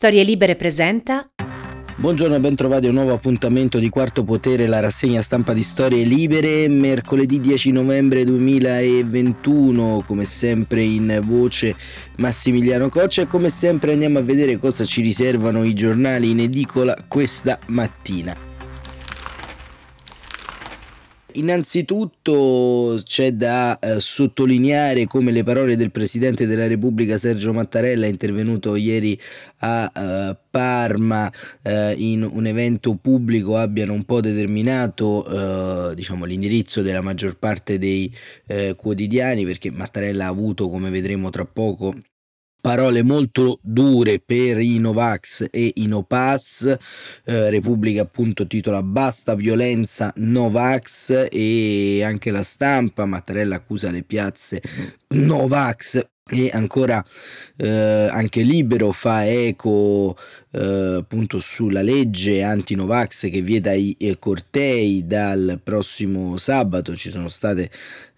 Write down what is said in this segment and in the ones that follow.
Storie Libere presenta Buongiorno e ben trovati a un nuovo appuntamento di Quarto Potere, la rassegna stampa di Storie Libere, mercoledì 10 novembre 2021, come sempre in voce Massimiliano Coccia e come sempre andiamo a vedere cosa ci riservano i giornali in edicola questa mattina. Innanzitutto c'è da eh, sottolineare come le parole del Presidente della Repubblica Sergio Mattarella, intervenuto ieri a eh, Parma eh, in un evento pubblico, abbiano un po' determinato eh, diciamo, l'indirizzo della maggior parte dei eh, quotidiani, perché Mattarella ha avuto, come vedremo tra poco, parole molto dure per i Novax e i Nopass. Eh, Repubblica appunto titola Basta violenza Novax e anche la stampa, Mattarella accusa le piazze Novax e ancora eh, anche Libero fa eco eh, appunto sulla legge anti-Novax che vieta i eh, cortei dal prossimo sabato. Ci sono state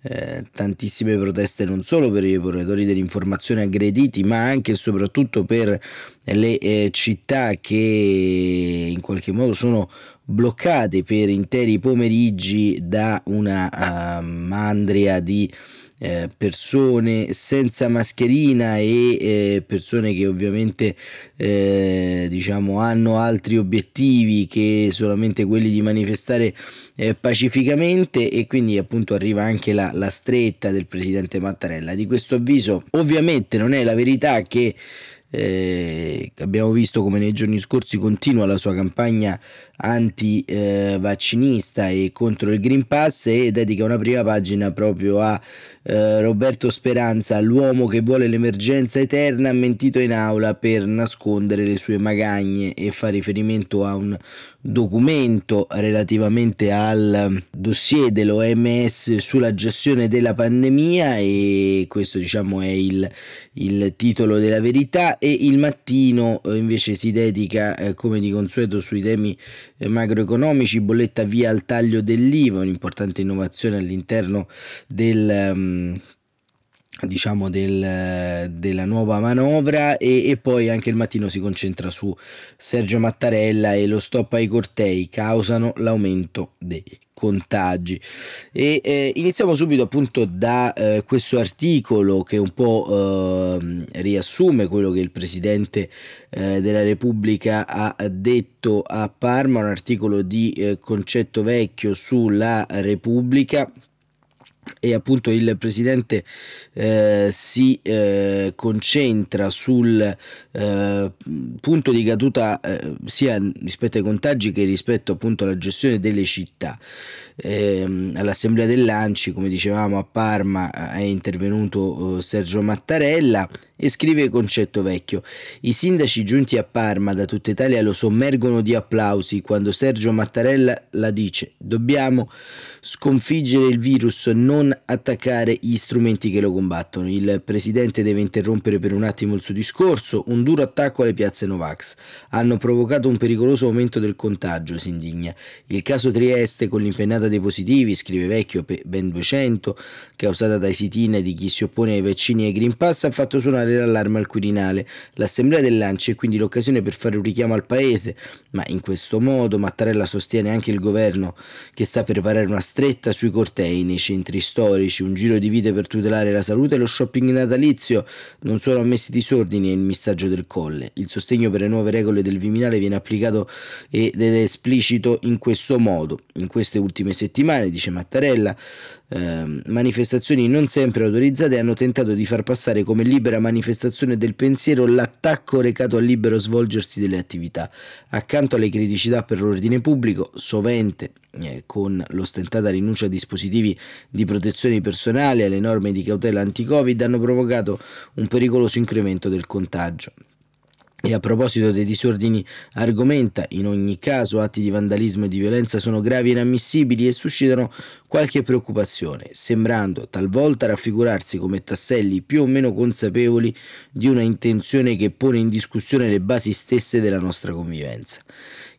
eh, tantissime proteste non solo per i operatori dell'informazione aggrediti ma anche e soprattutto per le eh, città che in qualche modo sono bloccate per interi pomeriggi da una uh, mandria di eh, persone senza mascherina e eh, persone che ovviamente eh, diciamo hanno altri obiettivi che solamente quelli di manifestare eh, pacificamente e quindi appunto arriva anche la, la stretta del presidente Mattarella. Di questo avviso ovviamente non è la verità che eh, abbiamo visto come nei giorni scorsi continua la sua campagna anti-vaccinista e contro il Green Pass e dedica una prima pagina proprio a eh, Roberto Speranza, l'uomo che vuole l'emergenza eterna, ha mentito in aula per nascondere le sue magagne e fa riferimento a un documento relativamente al dossier dell'OMS sulla gestione della pandemia e questo diciamo è il, il titolo della verità e il mattino eh, invece si dedica eh, come di consueto sui temi macroeconomici, bolletta via al taglio dell'IVA, un'importante innovazione all'interno del... Um, diciamo del, della nuova manovra e, e, poi anche il mattino si concentra su Sergio Mattarella e lo stop ai cortei causano l'aumento dei contagi. E eh, iniziamo subito appunto da eh, questo articolo che un po' eh, riassume quello che il presidente eh, della Repubblica ha detto a Parma un articolo di eh, concetto vecchio sulla Repubblica e appunto il presidente eh, si eh, concentra sul eh, punto di caduta eh, sia rispetto ai contagi che rispetto appunto alla gestione delle città. Ehm, all'assemblea dell'Anci, come dicevamo a Parma, è intervenuto eh, Sergio Mattarella e scrive concetto vecchio. I sindaci giunti a Parma da tutta Italia lo sommergono di applausi quando Sergio Mattarella la dice dobbiamo sconfiggere il virus, non attaccare gli strumenti che lo combattono. Il presidente deve interrompere per un attimo il suo discorso, un duro attacco alle piazze Novax. Hanno provocato un pericoloso aumento del contagio, si indigna. Il caso Trieste con l'impennata dei positivi, scrive Vecchio, ben 200, causata dai sit-in di chi si oppone ai vaccini e ai Green Pass, ha fatto suonare l'allarme al Quirinale. L'assemblea del Lanci è quindi l'occasione per fare un richiamo al paese, ma in questo modo Mattarella sostiene anche il governo che sta per varare una stretta sui cortei nei centri storici, un giro di vite per tutelare la salute e lo shopping natalizio. Non sono ammessi disordini è il messaggio del Colle. Il sostegno per le nuove regole del Viminale viene applicato ed è esplicito in questo modo. In queste ultime settimane, dice Mattarella, eh, manifestazioni non sempre autorizzate hanno tentato di far passare come libera manifestazione del pensiero l'attacco recato al libero svolgersi delle attività. Accanto alle criticità per l'ordine pubblico, sovente eh, con l'ostentata rinuncia a dispositivi di protezione personale e alle norme di cautela anti-Covid, hanno provocato un pericoloso incremento del contagio. E a proposito dei disordini, argomenta in ogni caso atti di vandalismo e di violenza sono gravi e inammissibili e suscitano qualche preoccupazione, sembrando talvolta raffigurarsi come tasselli più o meno consapevoli di una intenzione che pone in discussione le basi stesse della nostra convivenza.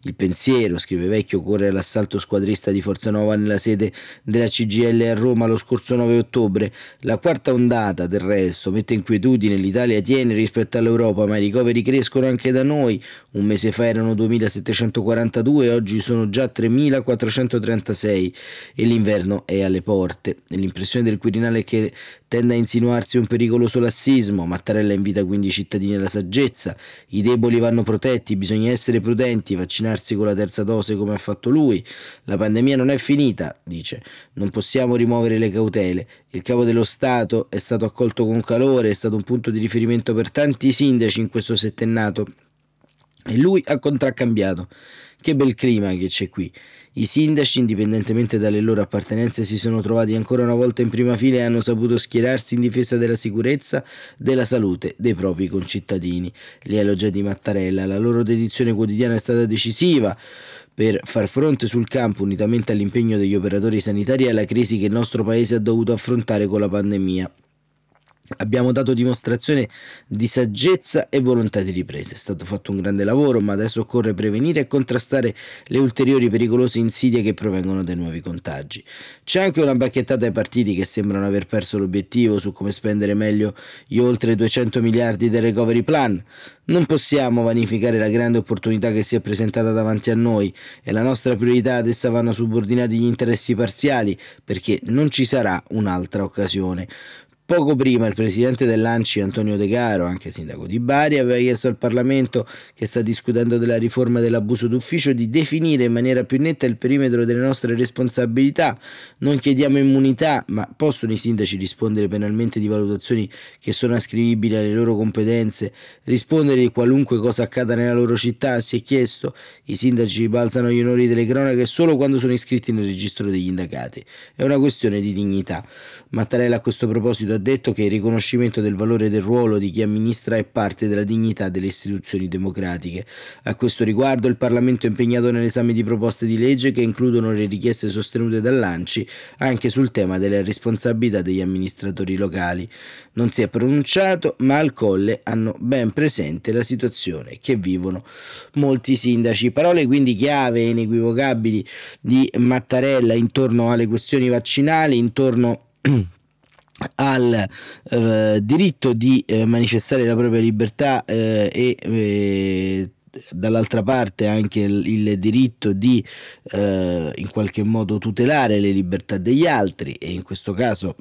Il pensiero, scrive Vecchio, corre all'assalto squadrista di Forza Nuova nella sede della CGL a Roma lo scorso 9 ottobre. La quarta ondata, del resto, mette inquietudine, l'Italia tiene rispetto all'Europa, ma i ricoveri crescono anche da noi. Un mese fa erano 2742, oggi sono già 3436 e l'inverno è alle porte. L'impressione del Quirinale è che tende a insinuarsi un pericoloso lassismo. Mattarella invita quindi i cittadini alla saggezza. I deboli vanno protetti, bisogna essere prudenti, vaccinarsi con la terza dose come ha fatto lui. La pandemia non è finita, dice. Non possiamo rimuovere le cautele. Il capo dello Stato è stato accolto con calore, è stato un punto di riferimento per tanti sindaci in questo settennato. E lui ha contraccambiato. Che bel clima che c'è qui. I sindaci, indipendentemente dalle loro appartenenze, si sono trovati ancora una volta in prima fila e hanno saputo schierarsi in difesa della sicurezza, della salute dei propri concittadini. Gli elogi di Mattarella, la loro dedizione quotidiana è stata decisiva per far fronte sul campo, unitamente all'impegno degli operatori sanitari, alla crisi che il nostro Paese ha dovuto affrontare con la pandemia. Abbiamo dato dimostrazione di saggezza e volontà di ripresa. È stato fatto un grande lavoro, ma adesso occorre prevenire e contrastare le ulteriori pericolose insidie che provengono dai nuovi contagi. C'è anche una bacchettata ai partiti che sembrano aver perso l'obiettivo su come spendere meglio gli oltre 200 miliardi del recovery plan. Non possiamo vanificare la grande opportunità che si è presentata davanti a noi e la nostra priorità ad essa vanno subordinati gli interessi parziali perché non ci sarà un'altra occasione. Poco prima il presidente dell'Anci, Antonio De Caro, anche sindaco di Bari, aveva chiesto al Parlamento, che sta discutendo della riforma dell'abuso d'ufficio, di definire in maniera più netta il perimetro delle nostre responsabilità. Non chiediamo immunità, ma possono i sindaci rispondere penalmente di valutazioni che sono ascrivibili alle loro competenze? Rispondere di qualunque cosa accada nella loro città? Si è chiesto. I sindaci balzano gli onori delle cronache solo quando sono iscritti nel registro degli indagati. È una questione di dignità. Mattarella a questo proposito ha detto che il riconoscimento del valore del ruolo di chi amministra è parte della dignità delle istituzioni democratiche. A questo riguardo il Parlamento è impegnato nell'esame di proposte di legge che includono le richieste sostenute dall'ANCI anche sul tema delle responsabilità degli amministratori locali. Non si è pronunciato, ma al Colle hanno ben presente la situazione che vivono molti sindaci. Parole quindi chiave e inequivocabili di Mattarella intorno alle questioni vaccinali, intorno al eh, diritto di eh, manifestare la propria libertà eh, e eh, dall'altra parte anche il, il diritto di eh, in qualche modo tutelare le libertà degli altri e in questo caso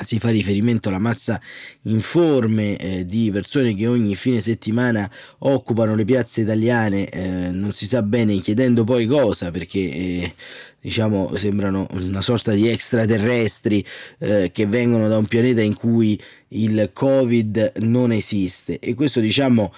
si fa riferimento alla massa informe eh, di persone che ogni fine settimana occupano le piazze italiane, eh, non si sa bene chiedendo poi cosa, perché eh, diciamo sembrano una sorta di extraterrestri eh, che vengono da un pianeta in cui il Covid non esiste. E questo diciamo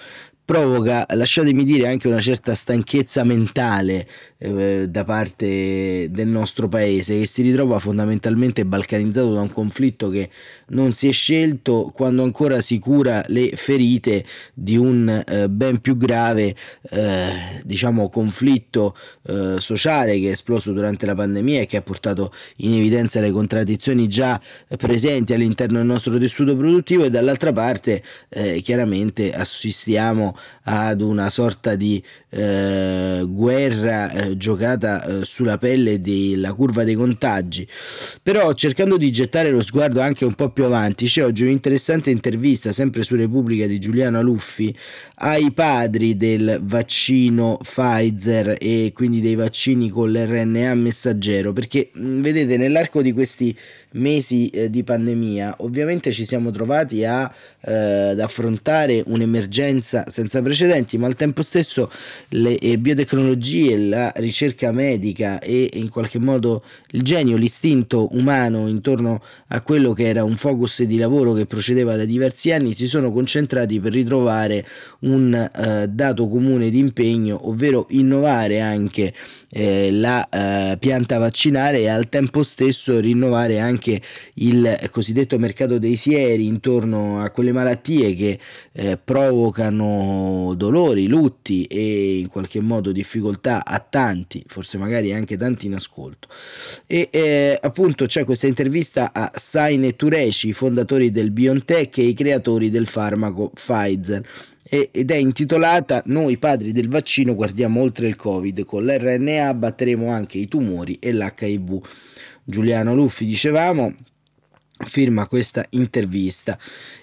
provoca, lasciatemi dire, anche una certa stanchezza mentale eh, da parte del nostro paese che si ritrova fondamentalmente balcanizzato da un conflitto che non si è scelto quando ancora si cura le ferite di un eh, ben più grave eh, diciamo conflitto eh, sociale che è esploso durante la pandemia e che ha portato in evidenza le contraddizioni già presenti all'interno del nostro tessuto produttivo e dall'altra parte chiaramente assistiamo ad una sorta di eh, guerra giocata eh, sulla pelle della curva dei contagi. Però cercando di gettare lo sguardo anche un po' più avanti, c'è oggi un'interessante intervista, sempre su Repubblica di Giuliano Luffi, ai padri del vaccino Pfizer e quindi dei vaccini con l'RNA messaggero, perché vedete nell'arco di questi mesi eh, di pandemia ovviamente ci siamo trovati a, eh, ad affrontare un'emergenza senza precedenti, ma al tempo stesso le eh, biotecnologie, la ricerca medica e in qualche modo il genio, l'istinto umano intorno a quello che era un focus di lavoro che procedeva da diversi anni si sono concentrati per ritrovare un eh, dato comune di impegno, ovvero innovare anche eh, la eh, pianta vaccinale e al tempo stesso rinnovare anche il cosiddetto mercato dei sieri intorno a quelle malattie che eh, provocano dolori, lutti e in qualche modo difficoltà a tanti tanti, forse magari anche tanti in ascolto. E eh, appunto c'è questa intervista a Saine Tureci, i fondatori del BioNTech e i creatori del farmaco Pfizer ed è intitolata Noi padri del vaccino guardiamo oltre il Covid, con l'RNA batteremo anche i tumori e l'HIV. Giuliano Luffi dicevamo firma questa intervista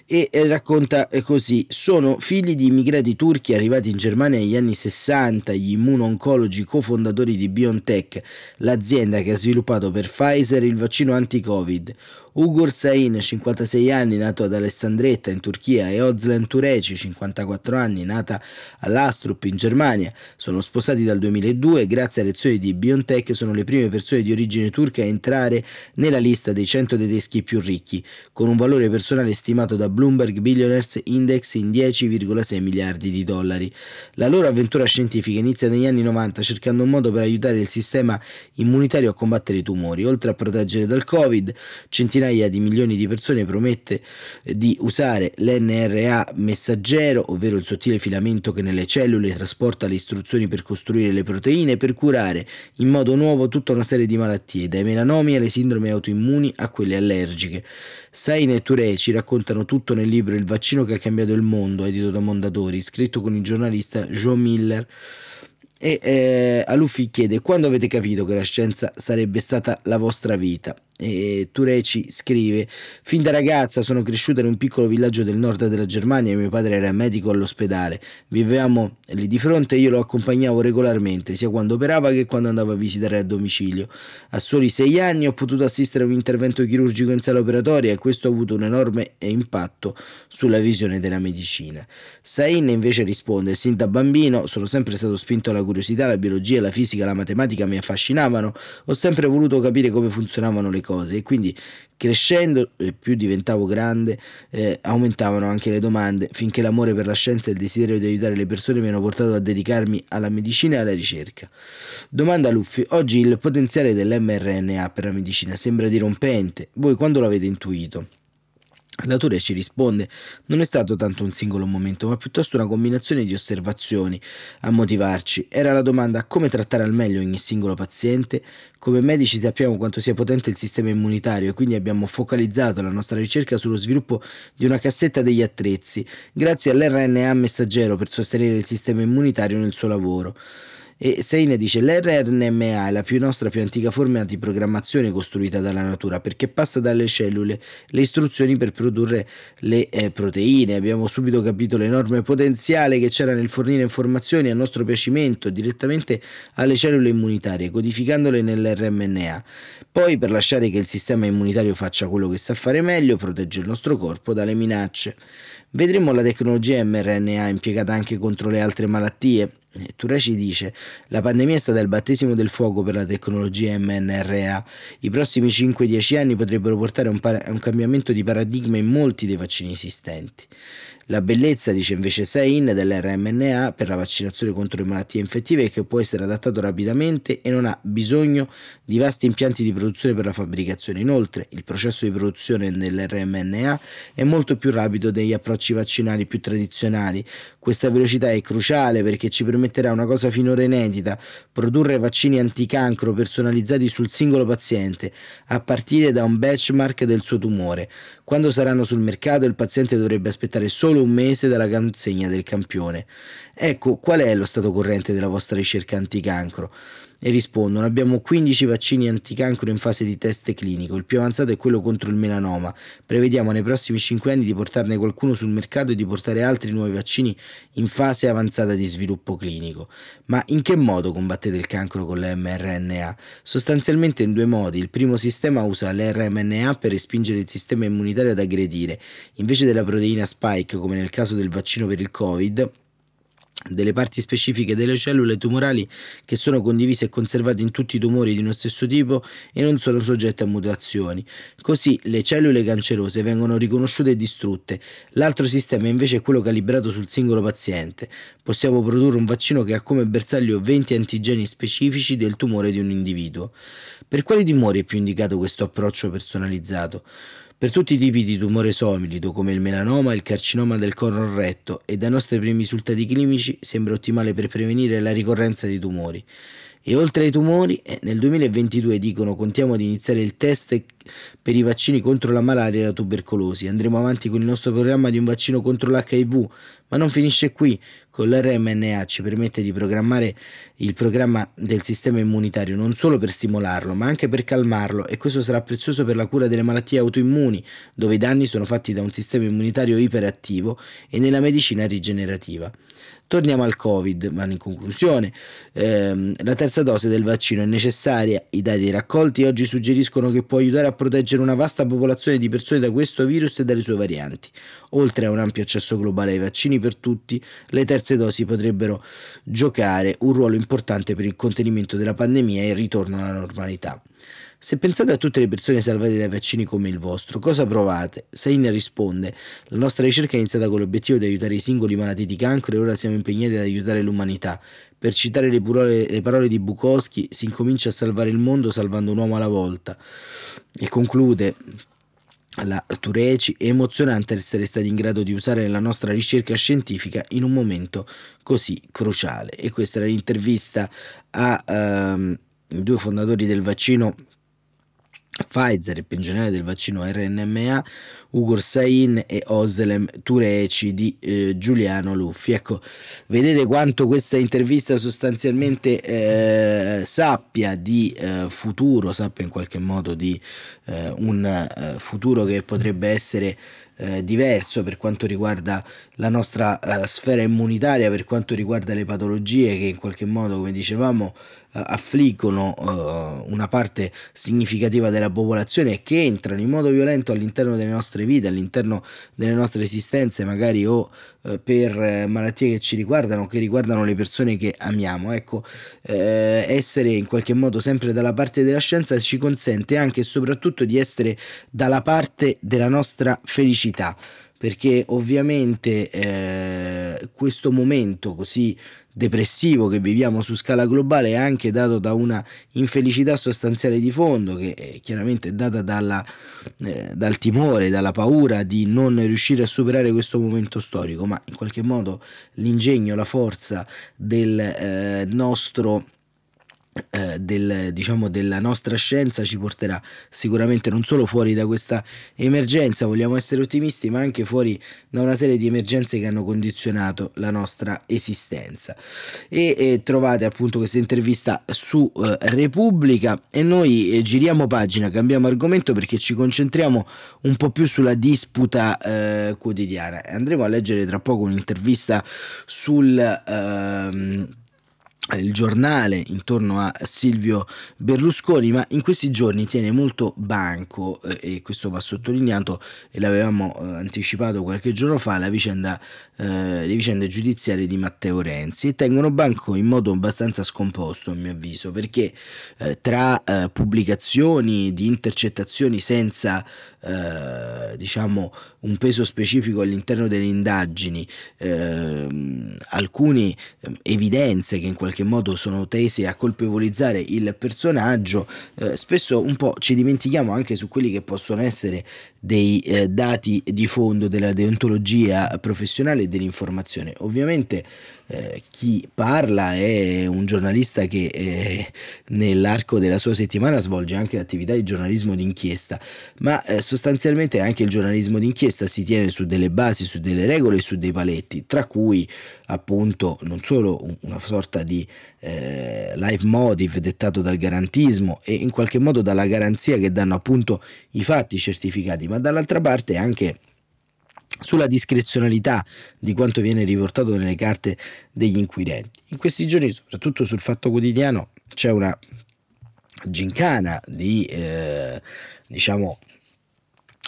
e racconta così sono figli di immigrati turchi arrivati in Germania negli anni 60 gli immuno-oncologi cofondatori di BioNTech l'azienda che ha sviluppato per Pfizer il vaccino anti-covid Ugur Sain, 56 anni, nato ad Alessandretta in Turchia, e Ozlan Tureci, 54 anni, nata all'Astrup in Germania, sono sposati dal 2002 e grazie alle azioni di Biontech sono le prime persone di origine turca a entrare nella lista dei 100 tedeschi più ricchi, con un valore personale stimato da Bloomberg Billionaires Index in 10,6 miliardi di dollari. La loro avventura scientifica inizia negli anni 90 cercando un modo per aiutare il sistema immunitario a combattere i tumori, oltre a proteggere dal Covid, centinaia centinaia di milioni di persone promette eh, di usare l'NRA messaggero, ovvero il sottile filamento che nelle cellule trasporta le istruzioni per costruire le proteine, per curare in modo nuovo tutta una serie di malattie, dai melanomi alle sindrome autoimmuni a quelle allergiche. Sain e Touré ci raccontano tutto nel libro Il vaccino che ha cambiato il mondo, edito da Mondadori, scritto con il giornalista Joe Miller e eh, a Luffy chiede quando avete capito che la scienza sarebbe stata la vostra vita e Tureci scrive: Fin da ragazza sono cresciuta in un piccolo villaggio del nord della Germania mio padre era medico all'ospedale. Vivevamo lì di fronte e io lo accompagnavo regolarmente, sia quando operava che quando andava a visitare a domicilio. A soli sei anni ho potuto assistere a un intervento chirurgico in sala operatoria e questo ha avuto un enorme impatto sulla visione della medicina. Sain invece risponde: Sin da bambino sono sempre stato spinto alla curiosità, la biologia, la fisica, la matematica mi affascinavano. Ho sempre voluto capire come funzionavano le cose e quindi crescendo e più diventavo grande eh, aumentavano anche le domande finché l'amore per la scienza e il desiderio di aiutare le persone mi hanno portato a dedicarmi alla medicina e alla ricerca. Domanda Luffi, oggi il potenziale dell'mRNA per la medicina sembra dirompente, voi quando l'avete intuito? L'autore ci risponde: Non è stato tanto un singolo momento, ma piuttosto una combinazione di osservazioni a motivarci. Era la domanda come trattare al meglio ogni singolo paziente. Come medici sappiamo quanto sia potente il sistema immunitario e quindi abbiamo focalizzato la nostra ricerca sullo sviluppo di una cassetta degli attrezzi, grazie all'RNA messaggero per sostenere il sistema immunitario nel suo lavoro. E Seine dice l'RNMA è la più nostra più antica forma di programmazione costruita dalla natura perché passa dalle cellule le istruzioni per produrre le eh, proteine. Abbiamo subito capito l'enorme potenziale che c'era nel fornire informazioni a nostro piacimento direttamente alle cellule immunitarie, codificandole nell'RMNA. Poi, per lasciare che il sistema immunitario faccia quello che sa fare meglio, protegge il nostro corpo dalle minacce. Vedremo la tecnologia mRNA impiegata anche contro le altre malattie. Tureci dice: La pandemia è stata il battesimo del fuoco per la tecnologia mRNA. I prossimi 5-10 anni potrebbero portare a un, par- un cambiamento di paradigma in molti dei vaccini esistenti. La bellezza, dice invece Sain, dell'RMNA per la vaccinazione contro le malattie infettive è che può essere adattato rapidamente e non ha bisogno di vasti impianti di produzione per la fabbricazione. Inoltre, il processo di produzione dell'RMNA è molto più rapido degli approcci vaccinali più tradizionali. Questa velocità è cruciale perché ci permetterà una cosa finora inedita, produrre vaccini anticancro personalizzati sul singolo paziente, a partire da un benchmark del suo tumore. Quando saranno sul mercato il paziente dovrebbe aspettare solo un mese dalla consegna del campione. Ecco, qual è lo stato corrente della vostra ricerca anticancro? E rispondono: Abbiamo 15 vaccini anticancro in fase di test clinico. Il più avanzato è quello contro il melanoma. Prevediamo nei prossimi 5 anni di portarne qualcuno sul mercato e di portare altri nuovi vaccini in fase avanzata di sviluppo clinico. Ma in che modo combattete il cancro con l'mRNA? Sostanzialmente in due modi. Il primo sistema usa l'RMNA per respingere il sistema immunitario ad aggredire. Invece della proteina spike, come nel caso del vaccino per il Covid, delle parti specifiche delle cellule tumorali che sono condivise e conservate in tutti i tumori di uno stesso tipo e non sono soggette a mutazioni. Così le cellule cancerose vengono riconosciute e distrutte. L'altro sistema invece è quello calibrato sul singolo paziente. Possiamo produrre un vaccino che ha come bersaglio 20 antigeni specifici del tumore di un individuo. Per quali tumori è più indicato questo approccio personalizzato? Per tutti i tipi di tumore somilido come il melanoma e il carcinoma del colon retto e dai nostri primi risultati clinici sembra ottimale per prevenire la ricorrenza di tumori. E oltre ai tumori, eh, nel 2022 dicono contiamo di iniziare il test per i vaccini contro la malaria e la tubercolosi. Andremo avanti con il nostro programma di un vaccino contro l'HIV, ma non finisce qui. Con l'RMNA ci permette di programmare il programma del sistema immunitario non solo per stimolarlo, ma anche per calmarlo e questo sarà prezioso per la cura delle malattie autoimmuni, dove i danni sono fatti da un sistema immunitario iperattivo e nella medicina rigenerativa. Torniamo al Covid, ma in conclusione, ehm, la terza dose del vaccino è necessaria. I dati raccolti oggi suggeriscono che può aiutare a proteggere una vasta popolazione di persone da questo virus e dalle sue varianti. Oltre a un ampio accesso globale ai vaccini per tutti, le terze dosi potrebbero giocare un ruolo importante per il contenimento della pandemia e il ritorno alla normalità. Se pensate a tutte le persone salvate dai vaccini come il vostro, cosa provate? Sain risponde: La nostra ricerca è iniziata con l'obiettivo di aiutare i singoli malati di cancro e ora siamo impegnati ad aiutare l'umanità. Per citare le parole, le parole di Bukowski, si incomincia a salvare il mondo salvando un uomo alla volta. E conclude la Tureci è emozionante essere stati in grado di usare la nostra ricerca scientifica in un momento così cruciale. E questa era l'intervista ai um, due fondatori del vaccino Pfizer e più in generale del vaccino RNMA, Ugur Sain e Oslem Tureci di eh, Giuliano Luffi. Ecco, vedete quanto questa intervista sostanzialmente eh, sappia di eh, futuro, sappia in qualche modo di eh, un eh, futuro che potrebbe essere eh, diverso per quanto riguarda la nostra eh, sfera immunitaria, per quanto riguarda le patologie che in qualche modo, come dicevamo, affliggono eh, una parte significativa della popolazione e che entrano in modo violento all'interno delle nostre vite, all'interno delle nostre esistenze, magari o eh, per eh, malattie che ci riguardano, che riguardano le persone che amiamo. Ecco, essere in qualche modo sempre dalla parte della scienza ci consente anche e soprattutto di essere dalla parte della nostra felicità perché ovviamente eh, questo momento così depressivo che viviamo su scala globale è anche dato da una infelicità sostanziale di fondo che è chiaramente data dalla, eh, dal timore, dalla paura di non riuscire a superare questo momento storico, ma in qualche modo l'ingegno, la forza del eh, nostro eh, del, diciamo, della nostra scienza ci porterà sicuramente non solo fuori da questa emergenza, vogliamo essere ottimisti, ma anche fuori da una serie di emergenze che hanno condizionato la nostra esistenza. E, e trovate appunto questa intervista su eh, Repubblica e noi eh, giriamo pagina, cambiamo argomento perché ci concentriamo un po' più sulla disputa eh, quotidiana. Andremo a leggere tra poco un'intervista sul ehm, il giornale intorno a Silvio Berlusconi, ma in questi giorni tiene molto banco, eh, e questo va sottolineato e l'avevamo eh, anticipato qualche giorno fa, la vicenda, eh, le vicende giudiziarie di Matteo Renzi. E tengono banco in modo abbastanza scomposto a mio avviso, perché eh, tra pubblicazioni di intercettazioni senza eh, diciamo un peso specifico all'interno delle indagini, eh, alcune ehm, evidenze che in qualche modo sono tese a colpevolizzare il personaggio, eh, spesso un po' ci dimentichiamo anche su quelli che possono essere dei eh, dati di fondo della deontologia professionale e dell'informazione. Ovviamente eh, chi parla è un giornalista che eh, nell'arco della sua settimana svolge anche attività di giornalismo d'inchiesta, ma eh, sostanzialmente anche il giornalismo d'inchiesta si tiene su delle basi, su delle regole su dei paletti, tra cui appunto non solo una sorta di eh, live motive dettato dal garantismo e in qualche modo dalla garanzia che danno appunto i fatti certificati, ma dall'altra parte anche sulla discrezionalità di quanto viene riportato nelle carte degli inquirenti. In questi giorni, soprattutto sul Fatto Quotidiano, c'è una gincana di eh, diciamo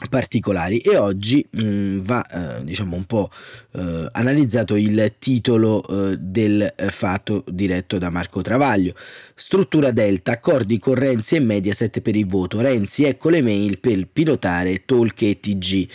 particolari e oggi mh, mm, va eh, diciamo un po' eh, analizzato il titolo eh, del fatto diretto da Marco Travaglio. Struttura Delta accordi con Renzi e Mediaset per il voto. Renzi ecco le mail per pilotare Talk e TG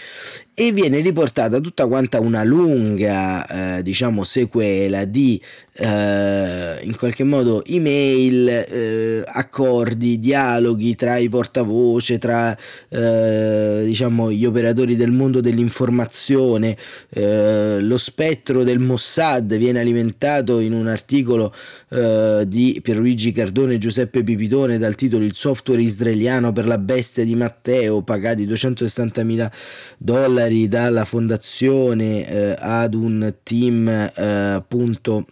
e viene riportata tutta quanta una lunga eh, diciamo sequela di eh, in qualche modo email, eh, accordi, dialoghi tra i portavoce, tra eh, diciamo gli operatori del mondo dell'informazione, eh, eh, lo spettro del Mossad viene alimentato in un articolo eh, di Pierluigi Cardone e Giuseppe Pipitone dal titolo Il software israeliano per la bestia di Matteo, pagati 260 mila dollari dalla fondazione eh, ad un team eh, appunto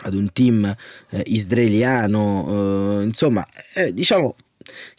ad un team eh, israeliano, insomma, diciamo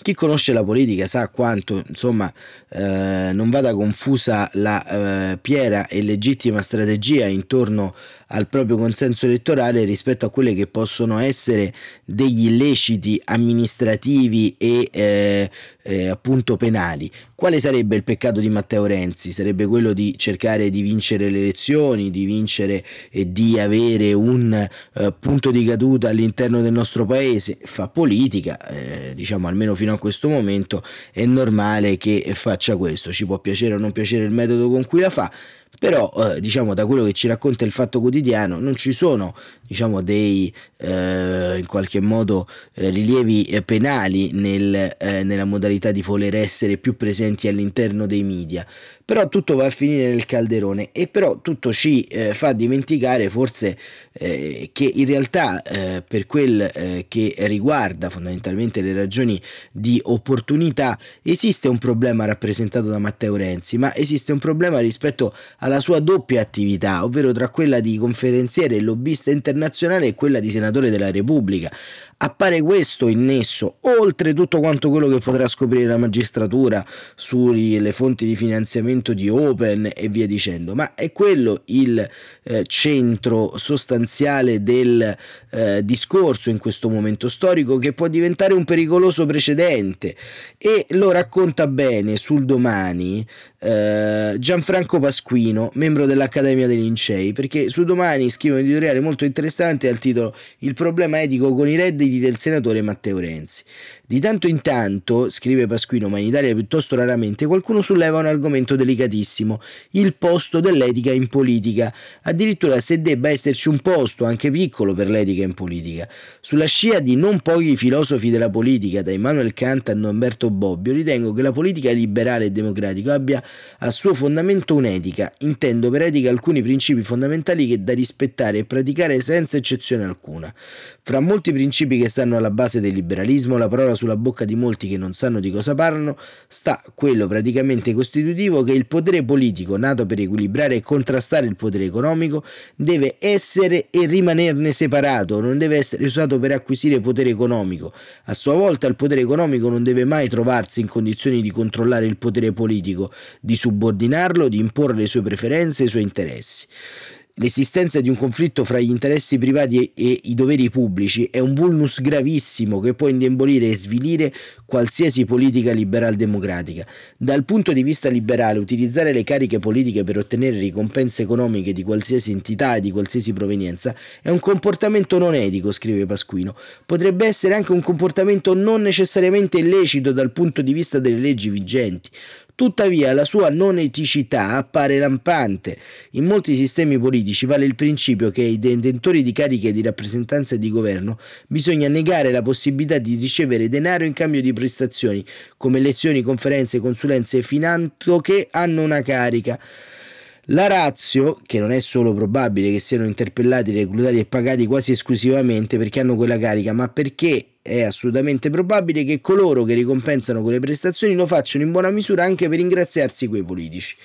chi conosce la politica sa quanto insomma eh, non vada confusa la eh, piera e legittima strategia intorno al proprio consenso elettorale rispetto a quelle che possono essere degli illeciti amministrativi e eh, eh, appunto penali. Quale sarebbe il peccato di Matteo Renzi? Sarebbe quello di cercare di vincere le elezioni, di vincere e di avere un eh, punto di caduta all'interno del nostro paese. Fa politica, eh, diciamo almeno fino a questo momento è normale che faccia questo. Ci può piacere o non piacere il metodo con cui la fa però eh, diciamo da quello che ci racconta il fatto quotidiano non ci sono diciamo dei eh, in qualche modo eh, rilievi eh, penali nel, eh, nella modalità di voler essere più presenti all'interno dei media. Però tutto va a finire nel calderone e però tutto ci eh, fa dimenticare forse che in realtà per quel che riguarda fondamentalmente le ragioni di opportunità esiste un problema rappresentato da Matteo Renzi ma esiste un problema rispetto alla sua doppia attività ovvero tra quella di conferenziere e lobbista internazionale e quella di senatore della Repubblica appare questo il nesso, oltre tutto quanto quello che potrà scoprire la magistratura sulle fonti di finanziamento di Open e via dicendo, ma è quello il eh, centro sostanziale del eh, discorso in questo momento storico che può diventare un pericoloso precedente. E lo racconta bene sul domani eh, Gianfranco Pasquino, membro dell'Accademia dei Lincei, perché su domani scrive un editoriale molto interessante al titolo Il problema etico con i redditi redditi del senatore Matteo Renzi. Di tanto in tanto, scrive Pasquino, ma in Italia piuttosto raramente, qualcuno solleva un argomento delicatissimo, il posto dell'etica in politica, addirittura se debba esserci un posto, anche piccolo, per l'etica in politica. Sulla scia di non pochi filosofi della politica, da Immanuel Kant a Norberto Bobbio, ritengo che la politica liberale e democratica abbia a suo fondamento un'etica. Intendo per etica alcuni principi fondamentali che da rispettare e praticare senza eccezione alcuna. Fra molti principi che stanno alla base del liberalismo, la parola sulla bocca di molti che non sanno di cosa parlano, sta quello praticamente costitutivo che il potere politico, nato per equilibrare e contrastare il potere economico, deve essere e rimanerne separato, non deve essere usato per acquisire potere economico. A sua volta il potere economico non deve mai trovarsi in condizioni di controllare il potere politico, di subordinarlo, di imporre le sue preferenze e i suoi interessi. L'esistenza di un conflitto fra gli interessi privati e i doveri pubblici è un vulnus gravissimo che può indebolire e svilire qualsiasi politica liberal democratica. Dal punto di vista liberale, utilizzare le cariche politiche per ottenere ricompense economiche di qualsiasi entità e di qualsiasi provenienza è un comportamento non etico, scrive Pasquino. Potrebbe essere anche un comportamento non necessariamente illecito dal punto di vista delle leggi vigenti. Tuttavia la sua non eticità appare lampante. In molti sistemi politici vale il principio che ai detentori di cariche di rappresentanza e di governo bisogna negare la possibilità di ricevere denaro in cambio di prestazioni come lezioni, conferenze, consulenze, finanto che hanno una carica. La razio, che non è solo probabile che siano interpellati, reclutati e pagati quasi esclusivamente perché hanno quella carica, ma perché è assolutamente probabile che coloro che ricompensano quelle prestazioni lo facciano in buona misura anche per ringraziarsi quei politici.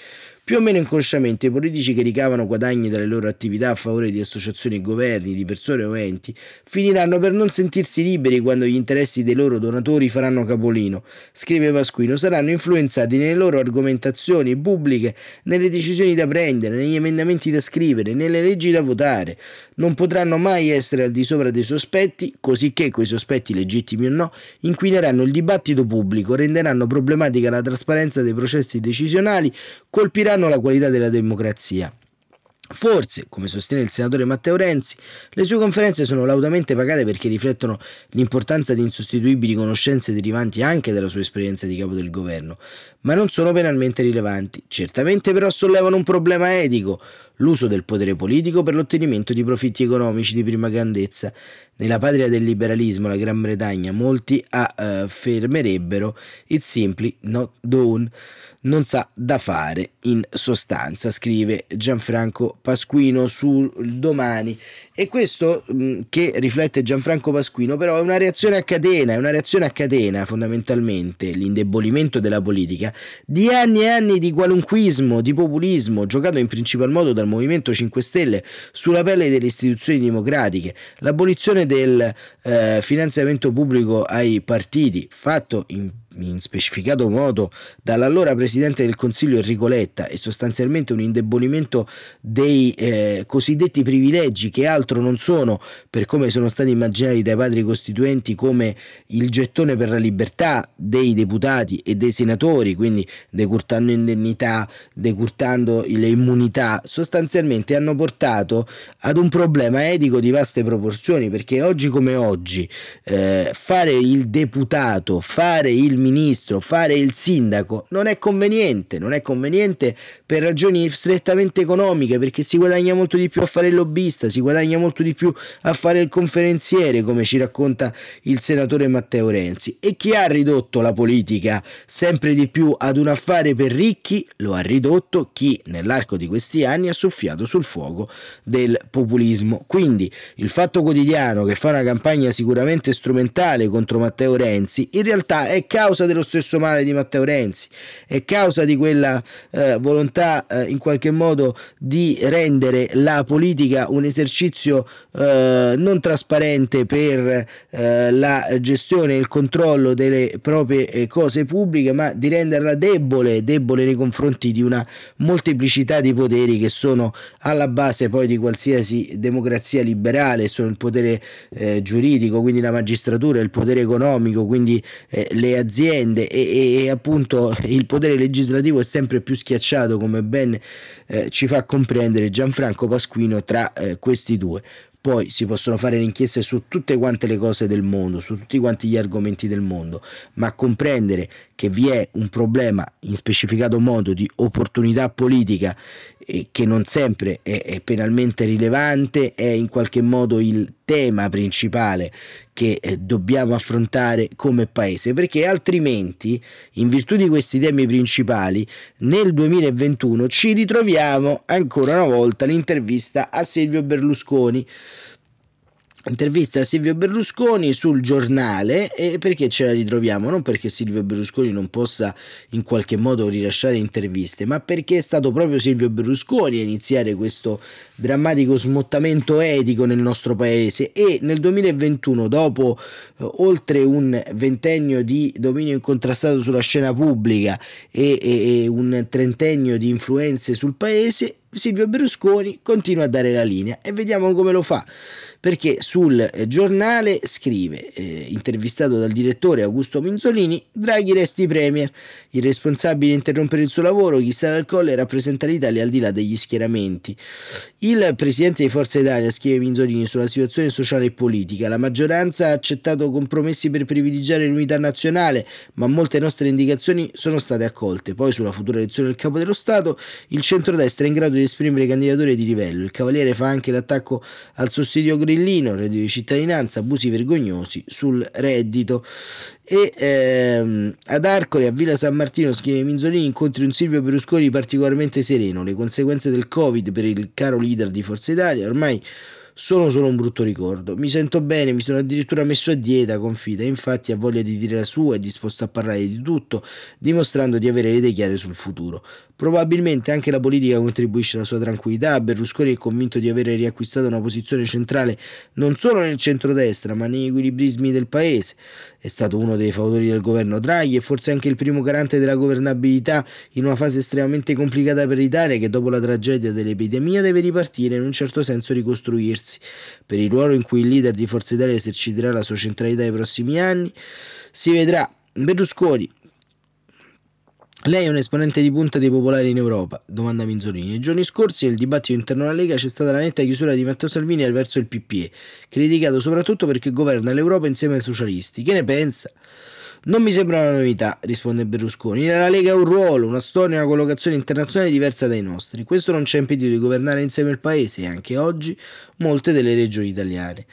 Più o meno inconsciamente i politici che ricavano guadagni dalle loro attività a favore di associazioni e governi, di persone o enti, finiranno per non sentirsi liberi quando gli interessi dei loro donatori faranno capolino. Scrive Pasquino, saranno influenzati nelle loro argomentazioni pubbliche, nelle decisioni da prendere, negli emendamenti da scrivere, nelle leggi da votare. Non potranno mai essere al di sopra dei sospetti, cosicché quei sospetti legittimi o no, inquineranno il dibattito pubblico, renderanno problematica la trasparenza dei processi decisionali, colpiranno miglioreranno la qualità della democrazia. Forse, come sostiene il senatore Matteo Renzi, le sue conferenze sono laudamente pagate perché riflettono l'importanza di insostituibili conoscenze derivanti anche dalla sua esperienza di capo del governo, ma non sono penalmente rilevanti. Certamente però sollevano un problema etico. L'uso del potere politico per l'ottenimento di profitti economici di prima grandezza. Nella patria del liberalismo, la Gran Bretagna, molti affermerebbero it's simply not done non sa da fare in sostanza, scrive Gianfranco Pasquino sul domani. E questo mh, che riflette Gianfranco Pasquino però è una reazione a catena, è una reazione a catena fondamentalmente, l'indebolimento della politica, di anni e anni di qualunquismo, di populismo, giocato in principal modo dal Movimento 5 Stelle sulla pelle delle istituzioni democratiche, l'abolizione del eh, finanziamento pubblico ai partiti, fatto in in specificato modo dall'allora Presidente del Consiglio Enrico Letta e sostanzialmente un indebolimento dei eh, cosiddetti privilegi che altro non sono, per come sono stati immaginati dai padri costituenti, come il gettone per la libertà dei deputati e dei senatori, quindi decurtando indennità, decurtando le immunità, sostanzialmente hanno portato ad un problema etico di vaste proporzioni, perché oggi come oggi eh, fare il deputato, fare il ministro, fare il sindaco non è conveniente, non è conveniente per ragioni strettamente economiche, perché si guadagna molto di più a fare il lobbista, si guadagna molto di più a fare il conferenziere, come ci racconta il senatore Matteo Renzi. E chi ha ridotto la politica sempre di più ad un affare per ricchi, lo ha ridotto chi nell'arco di questi anni ha soffiato sul fuoco del populismo. Quindi il fatto quotidiano che fa una campagna sicuramente strumentale contro Matteo Renzi, in realtà è causa causa dello stesso male di Matteo Renzi, è causa di quella eh, volontà eh, in qualche modo di rendere la politica un esercizio eh, non trasparente per eh, la gestione e il controllo delle proprie eh, cose pubbliche, ma di renderla debole, debole nei confronti di una molteplicità di poteri che sono alla base poi di qualsiasi democrazia liberale, sono il potere eh, giuridico, quindi la magistratura, il potere economico, quindi le aziende aziende e, e, appunto il potere legislativo è sempre più schiacciato come ben eh, ci fa comprendere Gianfranco Pasquino tra eh, questi due. Poi si possono fare le inchieste su tutte quante le cose del mondo, su tutti quanti gli argomenti del mondo, ma comprendere che vi è un problema in specificato modo di opportunità politica eh, che non sempre è, è, penalmente rilevante, è in qualche modo il tema principale che eh, dobbiamo affrontare come paese, perché altrimenti, in virtù di questi temi principali, nel 2021 ci ritroviamo ancora una volta l'intervista a Silvio Berlusconi intervista a Silvio Berlusconi sul giornale e perché ce la ritroviamo? Non perché Silvio Berlusconi non possa in qualche modo rilasciare interviste, ma perché è stato proprio Silvio Berlusconi a iniziare questo drammatico smottamento etico nel nostro paese e nel 2021, dopo eh, oltre un ventennio di dominio incontrastato sulla scena pubblica e, e, e un trentennio di influenze sul paese, Silvio Berlusconi continua a dare la linea e vediamo come lo fa perché sul eh, giornale scrive, eh, intervistato dal direttore Augusto Minzolini, Draghi resti premier, il responsabile interrompere il suo lavoro, chi sta al colle rappresenta l'Italia al di là degli schieramenti. Il presidente di Forza Italia, scrive Minzolini, sulla situazione sociale e politica, la maggioranza ha accettato compromessi per privilegiare l'unità nazionale, ma molte nostre indicazioni sono state accolte. Poi sulla futura elezione del capo dello Stato, il centrodestra è in grado di esprimere candidature di livello. Il Cavaliere fa anche l'attacco al sussidio grillino reddito di cittadinanza, abusi vergognosi sul reddito. E ehm, ad Arcole, a Villa San Martino, scrive Minzolini, incontri un Silvio Berlusconi particolarmente sereno. Le conseguenze del Covid per il caro leader di Forza Italia ormai sono solo un brutto ricordo. Mi sento bene, mi sono addirittura messo a dieta, confida, infatti ha voglia di dire la sua, è disposto a parlare di tutto, dimostrando di avere le idee chiare sul futuro. Probabilmente anche la politica contribuisce alla sua tranquillità, Berlusconi è convinto di avere riacquistato una posizione centrale non solo nel centrodestra, ma negli equilibrismi del paese. È stato uno dei fautori del governo Draghi e forse anche il primo garante della governabilità in una fase estremamente complicata per l'Italia che dopo la tragedia dell'epidemia deve ripartire e in un certo senso ricostruirsi. Per il ruolo in cui il leader di Forza Italia eserciterà la sua centralità nei prossimi anni, si vedrà Berlusconi. Lei è un esponente di punta dei popolari in Europa? Domanda Minzolini. Nei giorni scorsi, nel dibattito interno alla Lega, c'è stata la netta chiusura di Matteo Salvini verso il PPE, criticato soprattutto perché governa l'Europa insieme ai socialisti. Che ne pensa? Non mi sembra una novità, risponde Berlusconi. La Lega ha un ruolo, una storia, una collocazione internazionale diversa dai nostri. Questo non ci ha impedito di governare insieme il paese e anche oggi molte delle regioni italiane.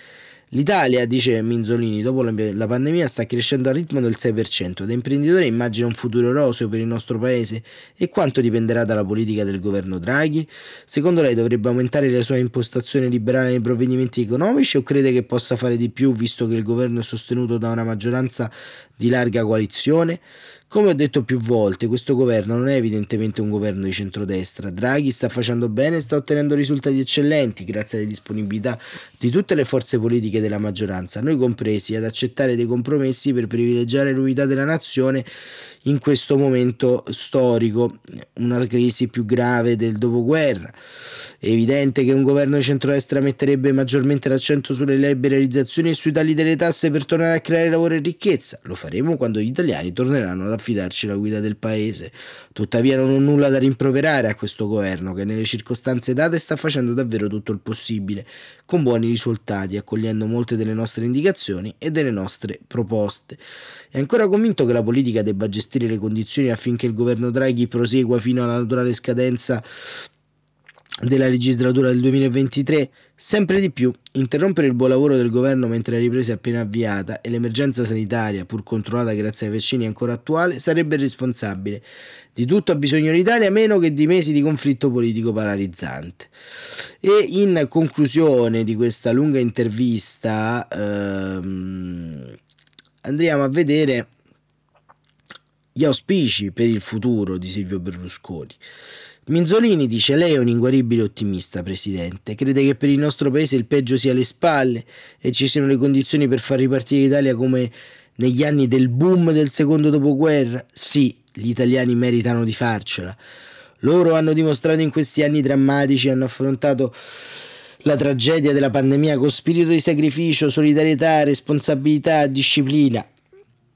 L'Italia, dice Minzolini, dopo la pandemia sta crescendo al ritmo del 6%. Da imprenditore immagina un futuro roseo per il nostro paese e quanto dipenderà dalla politica del governo Draghi? Secondo lei dovrebbe aumentare la sua impostazione liberale nei provvedimenti economici o crede che possa fare di più visto che il governo è sostenuto da una maggioranza di larga coalizione? Come ho detto più volte, questo governo non è evidentemente un governo di centrodestra. Draghi sta facendo bene e sta ottenendo risultati eccellenti grazie alle disponibilità di tutte le forze politiche della maggioranza, noi compresi, ad accettare dei compromessi per privilegiare l'unità della nazione in questo momento storico, una crisi più grave del dopoguerra. È evidente che un governo di centrodestra metterebbe maggiormente l'accento sulle liberalizzazioni e sui tagli delle tasse per tornare a creare lavoro e ricchezza. Lo faremo quando gli italiani torneranno ad affidarci la guida del paese. Tuttavia non ho nulla da rimproverare a questo governo che nelle circostanze date sta facendo davvero tutto il possibile, con buoni risultati, accogliendo molte delle nostre indicazioni e delle nostre proposte. È ancora convinto che la politica debba gestire le condizioni affinché il governo Draghi prosegua fino alla naturale scadenza della legislatura del 2023, sempre di più interrompere il buon lavoro del governo mentre la ripresa è appena avviata e l'emergenza sanitaria, pur controllata grazie ai vaccini ancora attuale, sarebbe responsabile. Di tutto ha bisogno l'Italia meno che di mesi di conflitto politico paralizzante. E in conclusione di questa lunga intervista ehm, andiamo a vedere gli auspici per il futuro di Silvio Berlusconi. Minzolini dice: Lei è un inguaribile ottimista, Presidente. Crede che per il nostro paese il peggio sia alle spalle e ci siano le condizioni per far ripartire l'Italia come negli anni del boom del secondo dopoguerra? Sì, gli italiani meritano di farcela. Loro hanno dimostrato in questi anni drammatici, hanno affrontato la tragedia della pandemia con spirito di sacrificio, solidarietà, responsabilità, disciplina.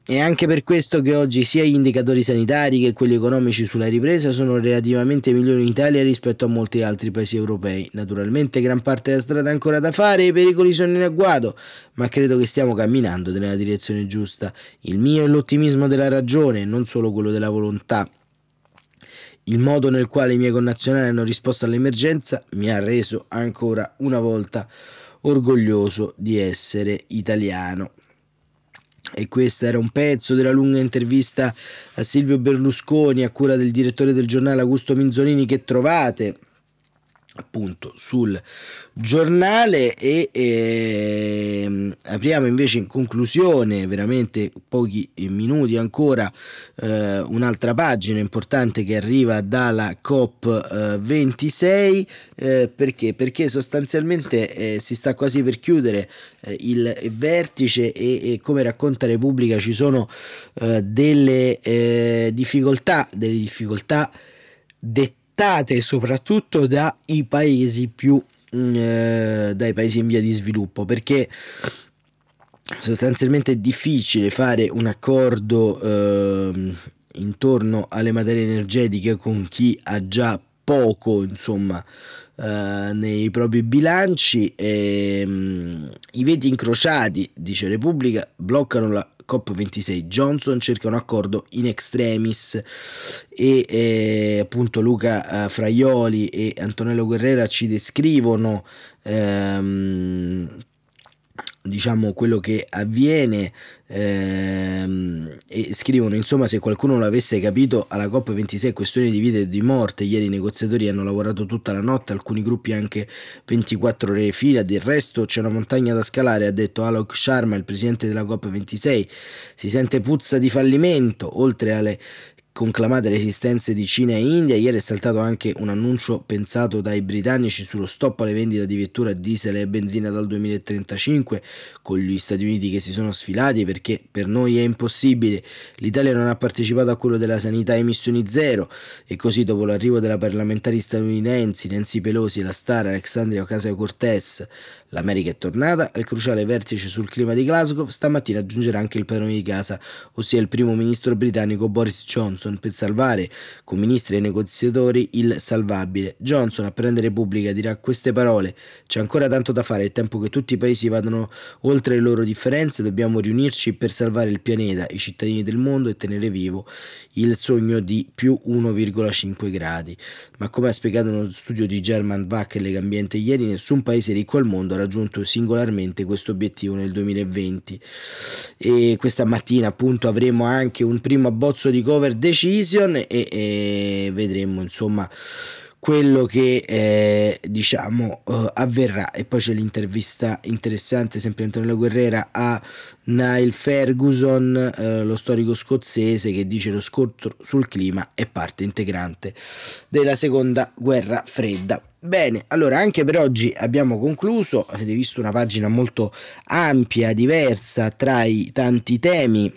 È anche per questo che oggi sia gli indicatori sanitari che quelli economici sulla ripresa sono relativamente migliori in Italia rispetto a molti altri paesi europei. Naturalmente gran parte della strada è ancora da fare e i pericoli sono in agguato, ma credo che stiamo camminando nella direzione giusta. Il mio è l'ottimismo della ragione, non solo quello della volontà. Il modo nel quale i miei connazionali hanno risposto all'emergenza mi ha reso ancora una volta orgoglioso di essere italiano. E questo era un pezzo della lunga intervista a Silvio Berlusconi a cura del direttore del giornale Augusto Minzolini che trovate appunto sul giornale e eh, apriamo invece in conclusione veramente pochi minuti ancora eh, un'altra pagina importante che arriva dalla COP 26 eh, perché? perché sostanzialmente eh, si sta quasi per chiudere eh, il vertice e, e, come racconta Repubblica ci sono eh, delle difficoltà delle difficoltà dettate dettate soprattutto dai paesi più mm, eh, dai paesi in via di sviluppo perché sostanzialmente è difficile fare un accordo eh, intorno alle materie energetiche con chi ha già poco insomma eh, nei propri bilanci e, um, i veti incrociati dice Repubblica bloccano la COP26 Johnson cerca un accordo in extremis e eh, appunto Luca eh, Fraioli e Antonello Guerrera ci descrivono ehm, diciamo quello che avviene ehm, e scrivono insomma se qualcuno l'avesse capito alla COP26 questione di vita e di morte. Ieri i negoziatori hanno lavorato tutta la notte alcuni gruppi anche 24 ore fila. Del resto c'è una montagna da scalare ha detto Alok Sharma il presidente della COP26 si sente puzza di fallimento oltre alle conclamate resistenze di Cina e India, ieri è saltato anche un annuncio pensato dai britannici sullo stop alle vendite di vetture a diesel e benzina dal 2035, con gli Stati Uniti che si sono sfilati perché per noi è impossibile. L'Italia non ha partecipato a quello della sanità a emissioni zero. E così dopo l'arrivo della parlamentari statunitensi Nancy Pelosi e la star Alexandria Ocasio-Cortez L'America è tornata, al cruciale vertice sul clima di Glasgow stamattina aggiungerà anche il padrone di casa, ossia il primo ministro britannico Boris Johnson Johnson per salvare con ministri e negoziatori il salvabile. Johnson a prendere Repubblica dirà queste parole: c'è ancora tanto da fare, è tempo che tutti i paesi vadano oltre le loro differenze, dobbiamo riunirci per salvare il pianeta, i cittadini del mondo e tenere vivo il sogno di più 1,5 gradi. Ma come ha spiegato uno studio di German Vac e Legambiente ieri, nessun paese ricco al mondo ha raggiunto singolarmente questo obiettivo nel 2020. E questa mattina appunto avremo anche un primo abbozzo di cover decision e, e vedremo insomma quello che eh, diciamo uh, avverrà. E poi c'è l'intervista interessante sempre Antonello Guerrera a Niall Ferguson uh, lo storico scozzese che dice lo scontro sul clima è parte integrante della seconda guerra fredda. Bene, allora anche per oggi abbiamo concluso, avete visto una pagina molto ampia, diversa tra i tanti temi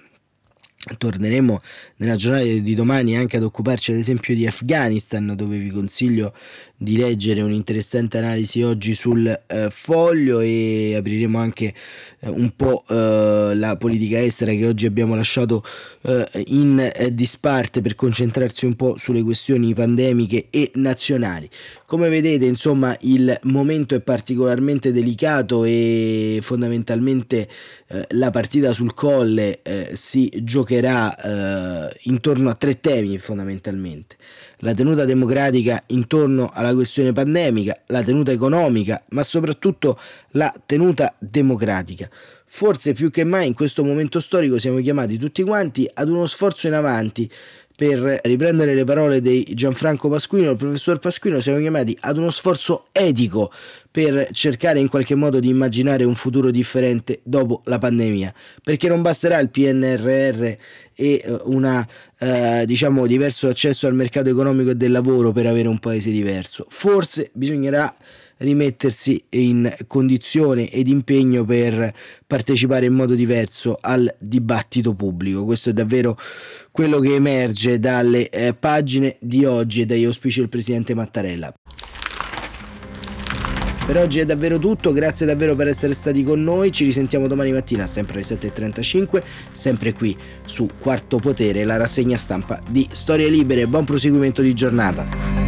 Torneremo nella giornata di domani anche ad occuparci ad esempio di Afghanistan dove vi consiglio di leggere un'interessante analisi oggi sul eh, foglio e apriremo anche eh, un po' eh, la politica estera che oggi abbiamo lasciato eh, in eh, disparte per concentrarsi un po' sulle questioni pandemiche e nazionali. Come vedete insomma il momento è particolarmente delicato e fondamentalmente eh, la partita sul colle si giocherà intorno a tre temi fondamentalmente la tenuta democratica intorno alla questione pandemica, la tenuta economica, ma soprattutto la tenuta democratica. Forse più che mai in questo momento storico siamo chiamati tutti quanti ad uno sforzo in avanti per riprendere le parole di Gianfranco Pasquino, il professor Pasquino, siamo chiamati ad uno sforzo etico per cercare in qualche modo di immaginare un futuro differente dopo la pandemia, perché non basterà il PNRR e eh, un eh, diciamo diverso accesso al mercato economico e del lavoro per avere un paese diverso. Forse bisognerà rimettersi in condizione ed impegno per partecipare in modo diverso al dibattito pubblico. Questo è davvero quello che emerge dalle eh, pagine di oggi e dagli auspici del presidente Mattarella. Per oggi è davvero tutto, grazie davvero per essere stati con noi, ci risentiamo domani mattina sempre alle 7.35, sempre qui su Quarto Potere, la rassegna stampa di Storie Libere, buon proseguimento di giornata.